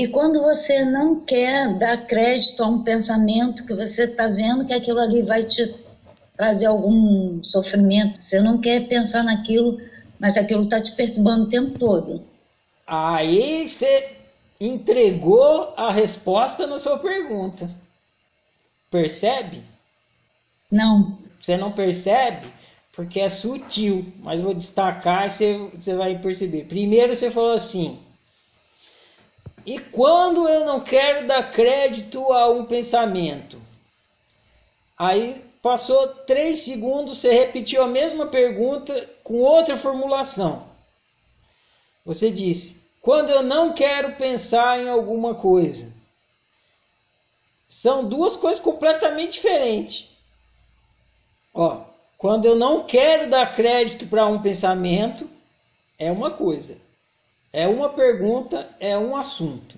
E quando você não quer dar crédito a um pensamento que você está vendo que aquilo ali vai te trazer algum sofrimento, você não quer pensar naquilo, mas aquilo está te perturbando o tempo todo. Aí você entregou a resposta na sua pergunta. Percebe? Não. Você não percebe? Porque é sutil, mas vou destacar e você, você vai perceber. Primeiro você falou assim: e quando eu não quero dar crédito a um pensamento? Aí passou três segundos, você repetiu a mesma pergunta com outra formulação. Você disse: quando eu não quero pensar em alguma coisa. São duas coisas completamente diferentes. Ó, quando eu não quero dar crédito para um pensamento, é uma coisa. É uma pergunta, é um assunto.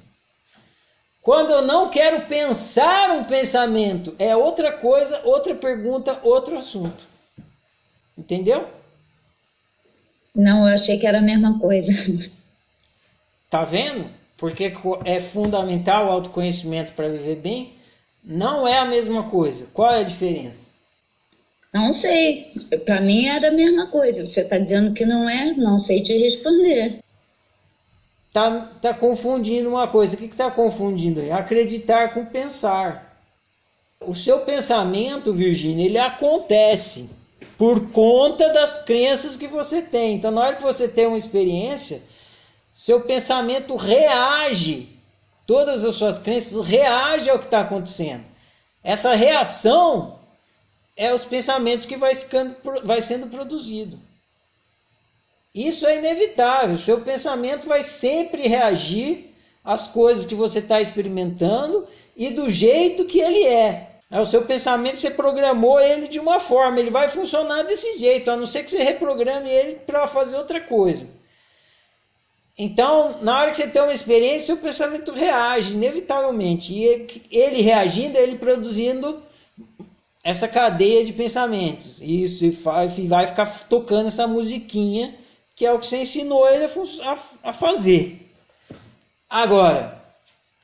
Quando eu não quero pensar um pensamento, é outra coisa, outra pergunta, outro assunto. Entendeu? Não, eu achei que era a mesma coisa. Tá vendo? Porque é fundamental o autoconhecimento para viver bem. Não é a mesma coisa. Qual é a diferença? Não sei. Para mim era a mesma coisa. Você está dizendo que não é? Não sei te responder. Tá, tá confundindo uma coisa. O que está confundindo aí? Acreditar com pensar. O seu pensamento, Virgínia, ele acontece por conta das crenças que você tem. Então, na hora que você tem uma experiência, seu pensamento reage, todas as suas crenças reagem ao que está acontecendo. Essa reação é os pensamentos que vai, ficando, vai sendo produzido. Isso é inevitável. Seu pensamento vai sempre reagir às coisas que você está experimentando e do jeito que ele é. O seu pensamento você programou ele de uma forma, ele vai funcionar desse jeito, a não ser que você reprograme ele para fazer outra coisa. Então, na hora que você tem uma experiência, o pensamento reage, inevitavelmente. E ele reagindo, ele produzindo essa cadeia de pensamentos. Isso, e vai ficar tocando essa musiquinha, que é o que você ensinou ele a, a fazer. Agora,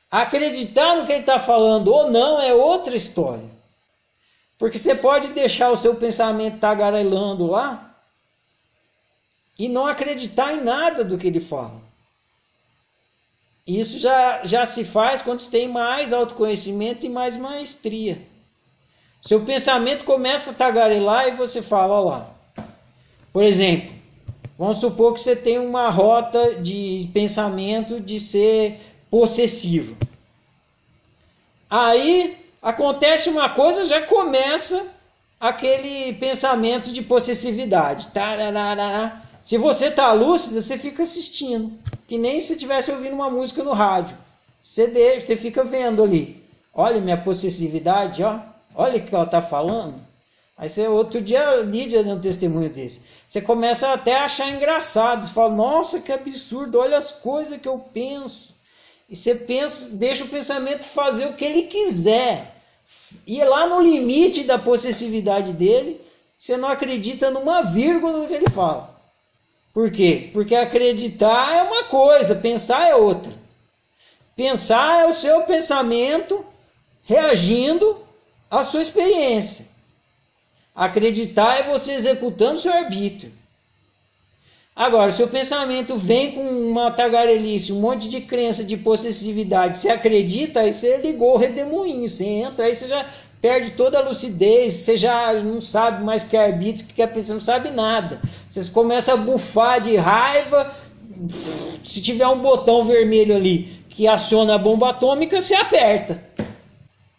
acreditar no que ele está falando ou não é outra história. Porque você pode deixar o seu pensamento tagarelando lá e não acreditar em nada do que ele fala. Isso já, já se faz quando você tem mais autoconhecimento e mais maestria. Seu pensamento começa a tagarelar e você fala, lá. Por exemplo, vamos supor que você tem uma rota de pensamento de ser possessivo. Aí acontece uma coisa, já começa aquele pensamento de possessividade. Se você está lúcido, você fica assistindo, que nem se estivesse ouvindo uma música no rádio. Você, você fica vendo ali. Olha minha possessividade, ó. Olha o que ela está falando. Aí você, outro dia a Lídia deu um testemunho desse. Você começa até a achar engraçado. Você fala, nossa, que absurdo, olha as coisas que eu penso. E você pensa, deixa o pensamento fazer o que ele quiser. E lá no limite da possessividade dele, você não acredita numa vírgula do que ele fala. Por quê? Porque acreditar é uma coisa, pensar é outra. Pensar é o seu pensamento reagindo à sua experiência. Acreditar é você executando seu arbítrio. Agora, se o pensamento vem com uma tagarelice, um monte de crença de possessividade, você acredita, aí você ligou o redemoinho, você entra, aí você já perde toda a lucidez, você já não sabe mais que é arbítrio, que é pensar, não sabe nada. Você começa a bufar de raiva, se tiver um botão vermelho ali que aciona a bomba atômica, você aperta.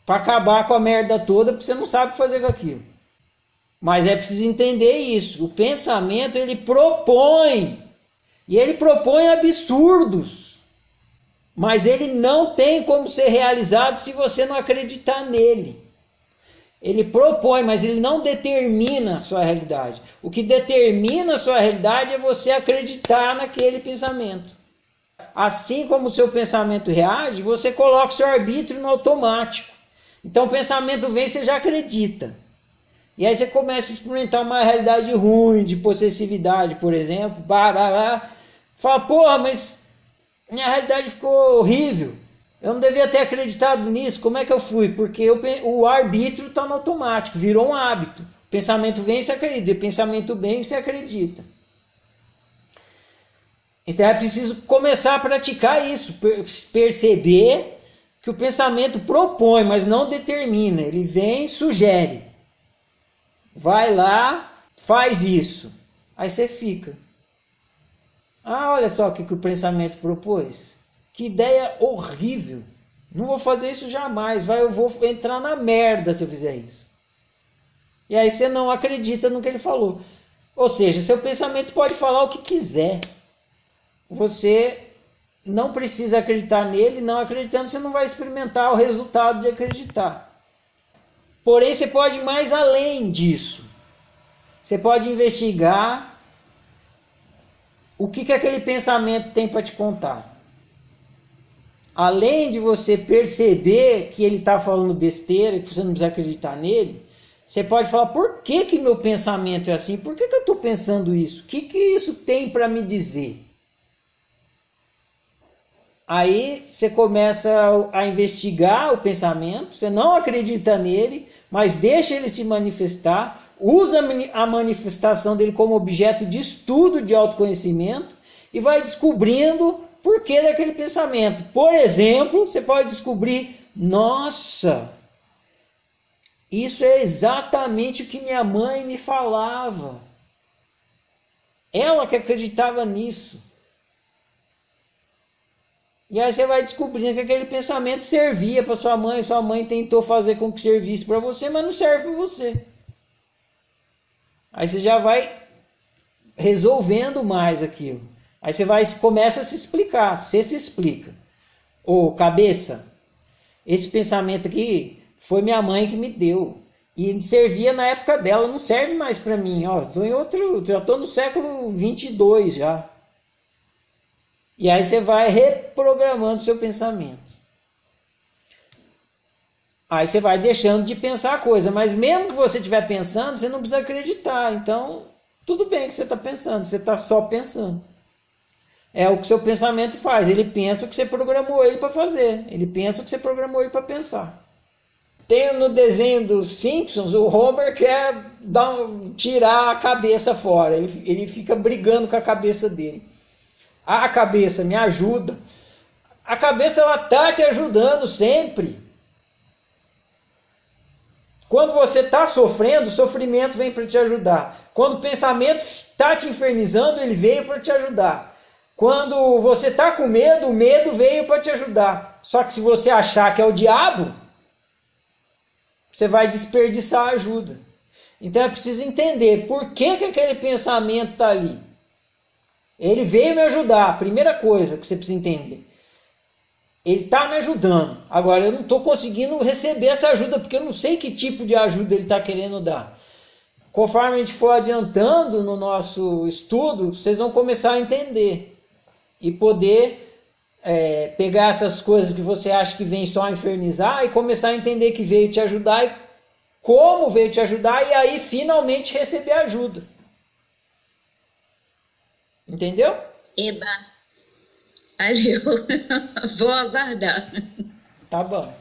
Para acabar com a merda toda, porque você não sabe fazer com aquilo. Mas é preciso entender isso. O pensamento ele propõe. E ele propõe absurdos. Mas ele não tem como ser realizado se você não acreditar nele. Ele propõe, mas ele não determina a sua realidade. O que determina a sua realidade é você acreditar naquele pensamento. Assim como o seu pensamento reage, você coloca o seu arbítrio no automático. Então o pensamento vem, você já acredita. E aí você começa a experimentar uma realidade ruim, de possessividade, por exemplo. Bah, bah, bah. Fala, porra, mas minha realidade ficou horrível. Eu não devia ter acreditado nisso. Como é que eu fui? Porque eu, o arbítrio está no automático, virou um hábito. Pensamento vem, você acredita. Pensamento bem, você acredita. Então é preciso começar a praticar isso, perceber que o pensamento propõe, mas não determina. Ele vem sugere. Vai lá, faz isso. Aí você fica. Ah, olha só o que, que o pensamento propôs. Que ideia horrível. Não vou fazer isso jamais. Vai, eu vou entrar na merda se eu fizer isso. E aí você não acredita no que ele falou. Ou seja, seu pensamento pode falar o que quiser. Você não precisa acreditar nele, não acreditando, você não vai experimentar o resultado de acreditar. Porém, você pode ir mais além disso. Você pode investigar o que, que aquele pensamento tem para te contar. Além de você perceber que ele está falando besteira, que você não precisa acreditar nele, você pode falar: por que, que meu pensamento é assim? Por que, que eu estou pensando isso? O que, que isso tem para me dizer? Aí você começa a investigar o pensamento, você não acredita nele, mas deixa ele se manifestar, usa a manifestação dele como objeto de estudo de autoconhecimento e vai descobrindo por que daquele pensamento. Por exemplo, você pode descobrir: nossa, isso é exatamente o que minha mãe me falava. Ela que acreditava nisso. E aí você vai descobrindo que aquele pensamento servia para sua mãe, sua mãe tentou fazer com que servisse para você, mas não serve para você. Aí você já vai resolvendo mais aquilo. Aí você vai começa a se explicar, você se explica. Ô, cabeça, esse pensamento aqui foi minha mãe que me deu. E servia na época dela, não serve mais para mim. Ó, tô em outro, já estou no século 22 já. E aí você vai reprogramando seu pensamento. Aí você vai deixando de pensar a coisa, mas mesmo que você estiver pensando, você não precisa acreditar. Então, tudo bem que você está pensando, você está só pensando. É o que seu pensamento faz. Ele pensa o que você programou ele para fazer. Ele pensa o que você programou ele para pensar. Tem no desenho dos Simpsons, o Homer quer dar, tirar a cabeça fora. Ele, ele fica brigando com a cabeça dele. Ah, cabeça, me ajuda. A cabeça ela tá te ajudando sempre. Quando você está sofrendo, o sofrimento vem para te ajudar. Quando o pensamento está te infernizando, ele veio para te ajudar. Quando você está com medo, o medo veio para te ajudar. Só que se você achar que é o diabo, você vai desperdiçar a ajuda. Então é preciso entender por que, que aquele pensamento está ali. Ele veio me ajudar. Primeira coisa que você precisa entender. Ele está me ajudando. Agora eu não estou conseguindo receber essa ajuda porque eu não sei que tipo de ajuda ele está querendo dar. Conforme a gente for adiantando no nosso estudo, vocês vão começar a entender e poder é, pegar essas coisas que você acha que vem só infernizar e começar a entender que veio te ajudar e como veio te ajudar e aí finalmente receber ajuda. Entendeu? Eba. Valeu. Vou aguardar. Tá bom.